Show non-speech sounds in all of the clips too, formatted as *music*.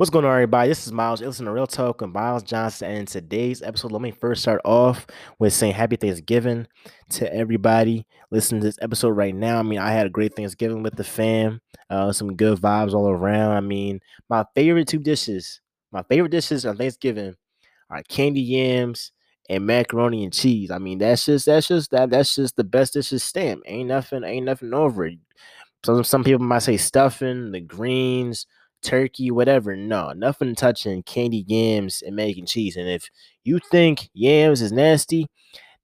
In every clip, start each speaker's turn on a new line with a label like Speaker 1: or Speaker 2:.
Speaker 1: What's going on, everybody? This is Miles. Listen to Real Talk with Miles Johnson. And today's episode, let me first start off with saying Happy Thanksgiving to everybody listening to this episode right now. I mean, I had a great Thanksgiving with the fam, uh, some good vibes all around. I mean, my favorite two dishes, my favorite dishes on Thanksgiving are candy yams and macaroni and cheese. I mean, that's just that's just that that's just the best dishes stamp. Ain't nothing, ain't nothing over it. Some some people might say stuffing, the greens turkey, whatever. No, nothing touching candy yams and mac and cheese. And if you think yams is nasty,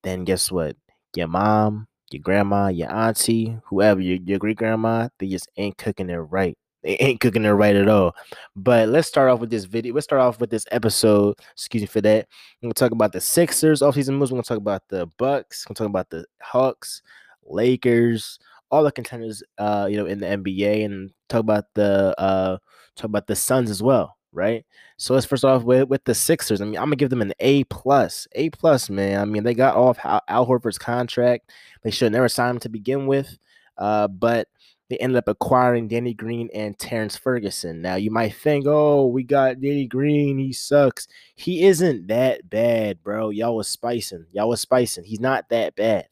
Speaker 1: then guess what? Your mom, your grandma, your auntie, whoever, your, your great grandma, they just ain't cooking it right. They *laughs* ain't cooking it right at all. But let's start off with this video. Let's start off with this episode. Excuse me for that. We're gonna talk about the Sixers offseason moves. We're gonna talk about the Bucks. We're gonna talk about the Hawks, Lakers, all the contenders, uh, you know, in the NBA, and talk about the uh talk about the Suns as well, right? So let's first off with, with the Sixers. I mean, I'm gonna give them an A plus, A plus, man. I mean, they got off Al Horford's contract. They should never sign him to begin with, uh, but they ended up acquiring Danny Green and Terrence Ferguson. Now you might think, oh, we got Danny Green, he sucks. He isn't that bad, bro. Y'all was spicing. Y'all was spicing. He's not that bad.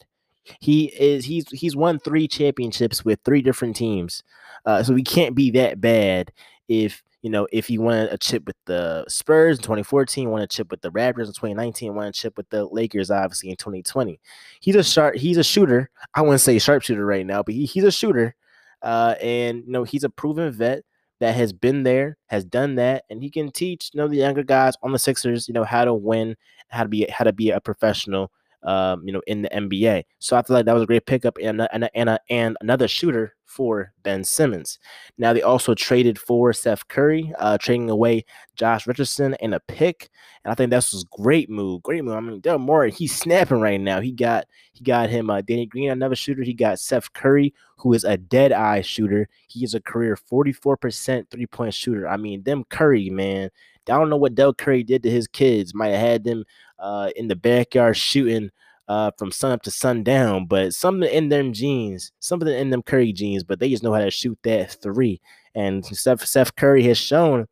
Speaker 1: He is he's he's won three championships with three different teams. Uh, so he can't be that bad if you know if he won a chip with the Spurs in 2014, won a chip with the Raptors in 2019, won a chip with the Lakers obviously in 2020. He's a sharp he's a shooter. I wouldn't say sharpshooter right now, but he, he's a shooter. Uh, and you know he's a proven vet that has been there, has done that, and he can teach you know the younger guys on the Sixers, you know how to win, how to be how to be a professional um, you know, in the NBA. So I feel like that was a great pickup and and and, and another shooter for Ben Simmons. Now they also traded for Seth Curry, uh, trading away Josh Richardson and a pick, and I think that was great move. Great move. I mean, Daryl Morey, he's snapping right now. He got he got him uh, Danny Green, another shooter. He got Seth Curry, who is a dead eye shooter. He is a career 44% three point shooter. I mean, them Curry, man. I don't know what Dell Curry did to his kids. Might have had them uh, in the backyard shooting uh, from sun up to sundown, but something in them genes, something in them Curry genes, but they just know how to shoot that three. And Seth, Seth Curry has shown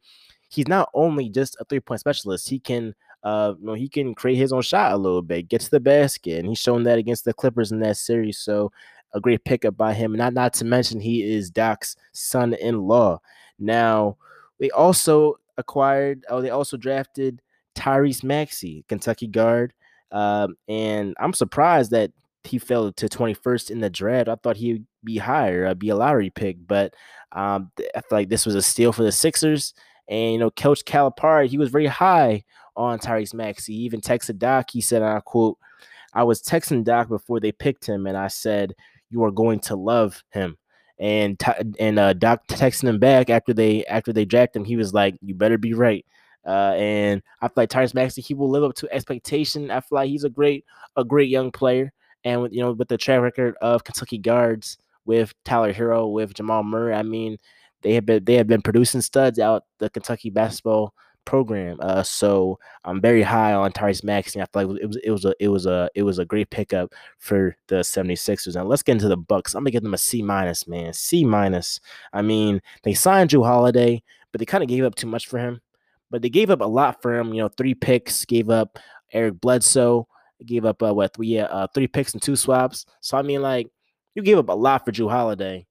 Speaker 1: he's not only just a three point specialist, he can uh, you know, he can create his own shot a little bit, get to the basket, and he's shown that against the Clippers in that series. So a great pickup by him. Not not to mention he is Doc's son-in-law. Now we also acquired, oh, they also drafted Tyrese Maxey, Kentucky guard. Um, and I'm surprised that he fell to 21st in the draft. I thought he'd be higher, I'd be a lottery pick, but um, I feel like this was a steal for the Sixers. And you know, Coach Calipari, he was very high on Tyrese Maxey. He even texted Doc. He said, "I quote, I was texting Doc before they picked him, and I said you are going to love him." And and uh, Doc texting him back after they after they jacked him, he was like, "You better be right." Uh, and I feel like Tyrese Maxey, he will live up to expectation. I feel like he's a great, a great young player. And with you know, with the track record of Kentucky guards with Tyler Herro with Jamal Murray, I mean, they have been they have been producing studs out the Kentucky basketball program. Uh, so I'm very high on Tyrese Maxey. I feel like it was it was a it was a it was a great pickup for the 76ers. Now let's get into the Bucks. I'm gonna give them a C minus, man. C minus. I mean, they signed Jrue Holiday, but they kind of gave up too much for him but they gave up a lot for him. You know, three picks, gave up Eric Bledsoe, gave up uh, what three uh, three picks and two swaps. So I mean, like you gave up a lot for Jrue Holiday,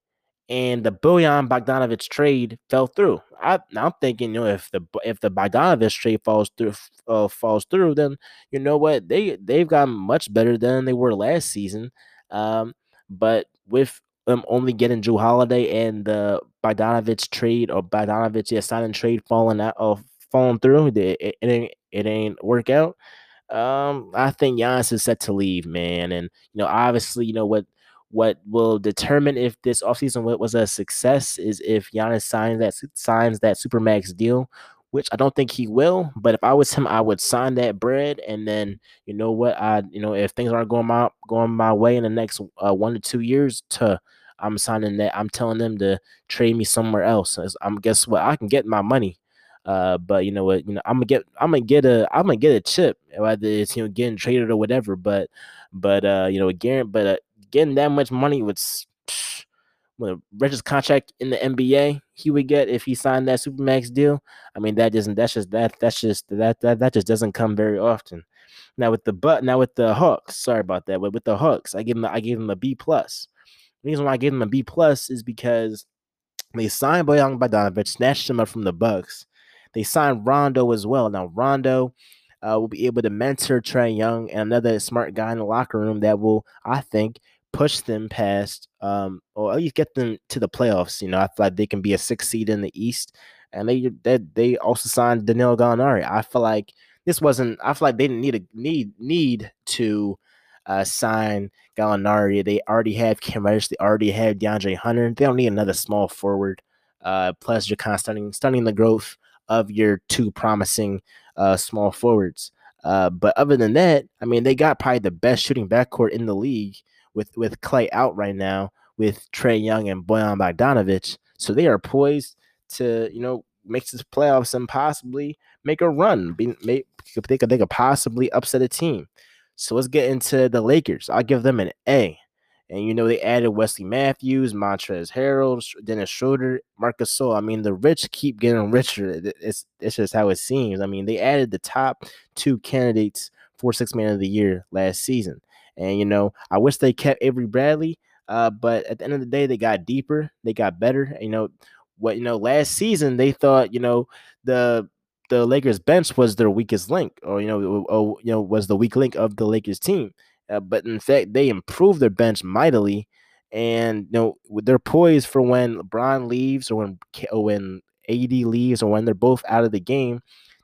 Speaker 1: and the Bojan Bogdanovic trade fell through. I, am thinking, you know, if the if the Bogdanovic trade falls through uh, falls through, then you know what they they've gotten much better than they were last season. Um, but with them only getting Jrue Holiday and the Bogdanovic trade or Bogdanovic yeah, signing trade falling out of falling through. It, it, it ain't it ain't work out. Um, I think Giannis is set to leave, man. And you know, obviously, you know what what will determine if this offseason was a success is if Giannis signs that signs that supermax deal, which I don't think he will. But if I was him, I would sign that bread, and then you know what, I you know if things aren't going my going my way in the next uh, one to two years, to I'm signing that. I'm telling them to trade me somewhere else. I'm guess what, I can get my money. Uh, but you know what? You know, I'm gonna get, I'm gonna get a, I'm gonna get a chip, whether it's you know getting traded or whatever. But, but uh, you know, again, but uh, getting that much money with the richest contract in the NBA he would get if he signed that supermax deal. I mean, that doesn't. That's just that. That's just that. That that just doesn't come very often. Now with the but now with the Hawks, sorry about that, but with the Hawks, I give him I gave him a B plus. The reason why I gave him a B plus is because they signed Bojan Bogdanovic, snatched him up from the Bucks. They signed Rondo as well. Now Rondo uh, will be able to mentor Trae Young and another smart guy in the locker room that will, I think, push them past um, or at least get them to the playoffs. You know, I feel like they can be a six seed in the East. And they they, they also signed Danilo Gallinari. I feel like this wasn't. I feel like they didn't need a need need to uh, sign Gallinari. They already have Cam Reddish. They already have DeAndre Hunter. They don't need another small forward. Uh, plus, you're kind of stunning stunning the growth of your two promising uh, small forwards. Uh, but other than that, I mean, they got probably the best shooting backcourt in the league with with Klay out right now, with Trae Young and Bojan Bogdanovic. So they are poised to, you know, make this playoffs and possibly make a run. Be, make, they could they could possibly upset a team. So let's get into the Lakers. I'll give them an A. And you know, they added Wesley Matthews, Montrezl Harrell, Dennis Schroeder, Marcus Gasol. I mean, the rich keep getting richer. It's it's just how it seems. I mean, they added the top two candidates for six man of the year last season. And you know, I wish they kept Avery Bradley. Uh, but at the end of the day, they got deeper, they got better. You know, what you know, last season they thought, you know, the the Lakers bench was their weakest link, or you know, or, you know, was the weak link of the Lakers team. Uh, but in fact, they improved their bench mightily, and you know they're poised for when LeBron leaves or when or when AD leaves or when they're both out of the game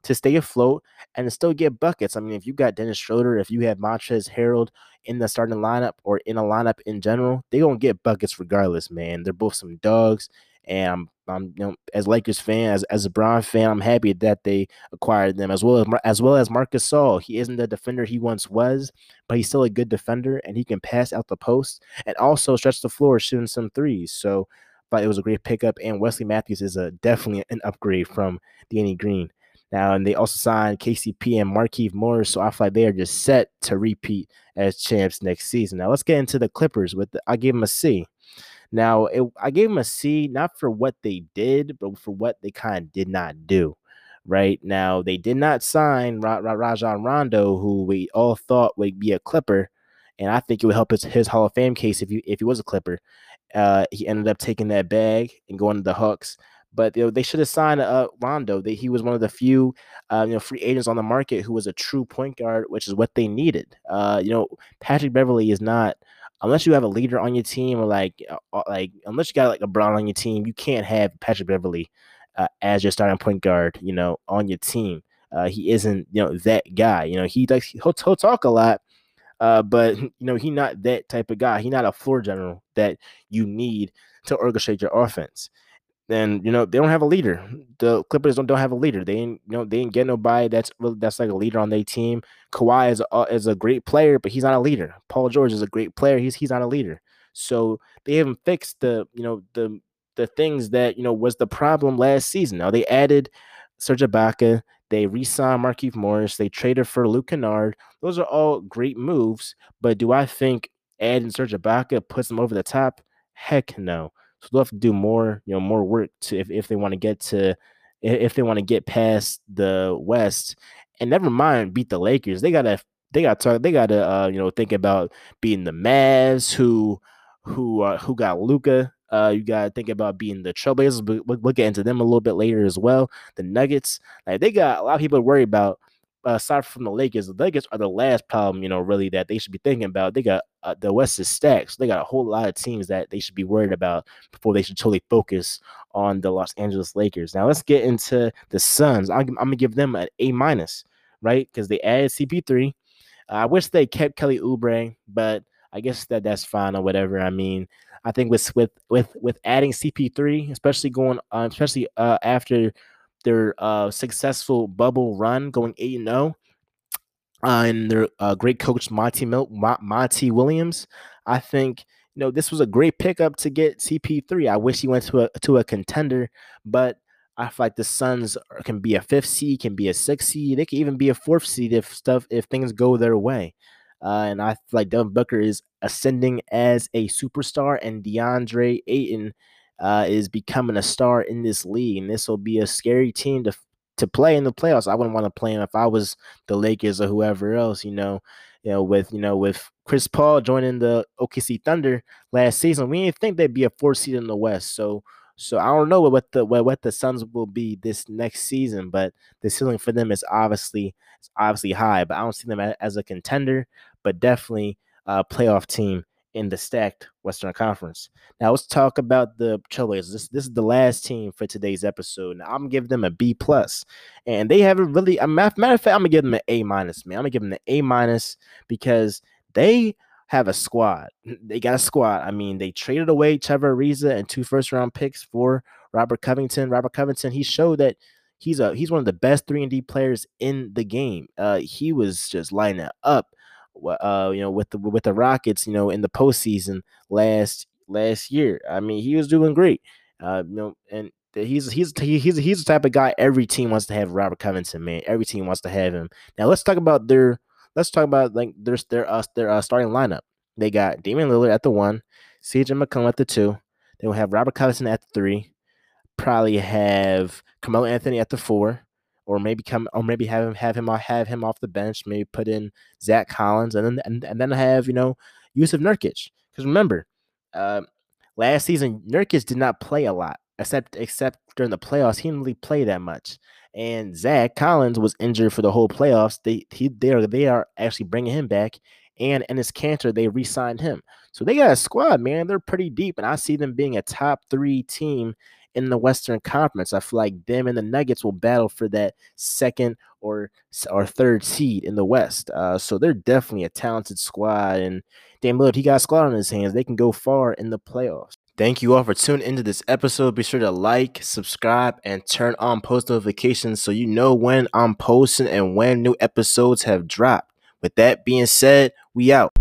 Speaker 1: to stay afloat and still get buckets. I mean, if you got Dennis Schroeder, if you have Montrezl Harrell in the starting lineup or in a lineup in general, they gonna get buckets regardless, man. They're both some dogs, and I'm, I'm you know, as Lakers fan, as, as a Brown fan, I'm happy that they acquired them as well as as well as Marc Gasol. He isn't the defender he once was, but he's still a good defender, and he can pass out the post and also stretch the floor shooting some threes. So, but it was a great pickup, and Wesley Matthews is a definitely an upgrade from Danny Green. Now, and they also signed KCP and Markieff Morris, so I feel like they are just set to repeat as champs next season. Now, let's get into the Clippers. With the, I gave them a C. Now, it, I gave them a C not for what they did, but for what they kind of did not do. Right now, they did not sign Ra- Ra- Rajon Rondo, who we all thought would be a Clipper, and I think it would help his, his Hall of Fame case if he if he was a Clipper. Uh, he ended up taking that bag and going to the Hawks. But you know, they should have signed uh, Rondo. They, he was one of the few uh, you know free agents on the market who was a true point guard, which is what they needed. Uh, you know, Patrick Beverley is not unless you have a leader on your team or like uh, uh, like unless you got like a Brown on your team, you can't have Patrick Beverley uh, as your starting point guard. You know, on your team, uh, he isn't you know that guy. You know, he like he'll, he'll talk a lot, uh, but *laughs* you know he not that type of guy. He not a floor general that you need to orchestrate your offense then you know they don't have a leader. The Clippers don't, don't have a leader. They ain't you know they ain't get nobody that's that's like a leader on their team. Kawhi is a, uh, is a great player, but he's not a leader. Paul George is a great player. He's he's not a leader. So they haven't fixed the you know the the things that you know was the problem last season. Now they added Serge Ibaka. They re-signed Markieff Morris. They traded for Luke Kennard. Those are all great moves. But do I think adding Serge Ibaka puts them over the top? Heck no. So they'll have to do more, you know, more work to if, if they want to get to if they want to get past the West. And never mind beat the Lakers. They gotta they gotta talk they gotta uh, you know think about beating the Mavs who who uh, who got Luka. Uh, you gotta think about being the Trailblazers, we'll, we'll get into them a little bit later as well. The Nuggets, like they got a lot of people to worry about aside from the Lakers, the Lakers are the last problem, you know, really that they should be thinking about. They got uh, the West is stacked, so they got a whole lot of teams that they should be worried about before they should totally focus on the Los Angeles Lakers. Now let's get into the Suns. I'm, I'm gonna give them an A minus, right? Because they added CP3. Uh, I wish they kept Kelly Oubre, but I guess that that's fine or whatever. I mean, I think with with with with adding CP3, especially going, uh, especially uh, after their uh, successful bubble run, going eight and zero, oh, uh, and their uh, great coach Monty Mil- Monty Williams. I think you know this was a great pickup to get CP3. I wish he went to a to a contender, but I feel like the Suns can be a fifth seed, can be a sixth seed, they can even be a fourth seed if stuff if things go their way. Uh, and I feel like Devin Booker is ascending as a superstar, and DeAndre Ayton uh, is becoming a star in this league. And this will be a scary team to to play in the playoffs. I wouldn't want to play him if I was the Lakers or whoever else, you know. You know, with you know, with Chris Paul joining the OKC Thunder last season, we didn't think they'd be a fourth seed in the West. So so I don't know what the what, what the Suns will be this next season, but the ceiling for them is obviously it's obviously high. But I don't see them as a contender, but definitely a playoff team in the stacked Western Conference. Now let's talk about the Trailblazers. This this is the last team for today's episode. Now I'm give them a B plus, and they haven't really. A matter of fact, I'm gonna give them an A minus. Man, I'm gonna give them an A minus because they have a squad. *laughs* They got a squad. I mean, they traded away Trevor Ariza and two first round picks for Robert Covington. Robert Covington, he showed that he's a he's one of the best three and D players in the game. Uh, he was just lining up uh, you know, with the with the Rockets, you know, in the postseason last last year. I mean, he was doing great. Uh, you know, and he's he's he's he's the type of guy every team wants to have. Robert Covington, man, every team wants to have him. Now let's talk about their let's talk about like their their uh, their uh, starting lineup. They got Damian Lillard at the one, CJ McCollum at the two. They will have Robert Covington at the three. Probably have Carmelo Anthony at the four or maybe come or maybe have him have him have him off the bench. Maybe put in Zach Collins and then and, and then have you know Jusuf Nurkic. Because remember, uh, last season Nurkic did not play a lot except except during the playoffs. He didn't really play that much. And Zach Collins was injured for the whole playoffs. They he they are they are actually bringing him back. And and Enes Kanter, they re-signed him. So they got a squad, man. They're pretty deep, and I see them being a top three team in the Western Conference. I feel like them and the Nuggets will battle for that second or or third seed in the West. Uh, so they're definitely a talented squad. And Dame Lillard, he got a squad on his hands. They can go far in the playoffs. Thank you all for tuning into this episode. Be sure to like, subscribe, and turn on post notifications so you know when I'm posting and when new episodes have dropped. With that being said, we out.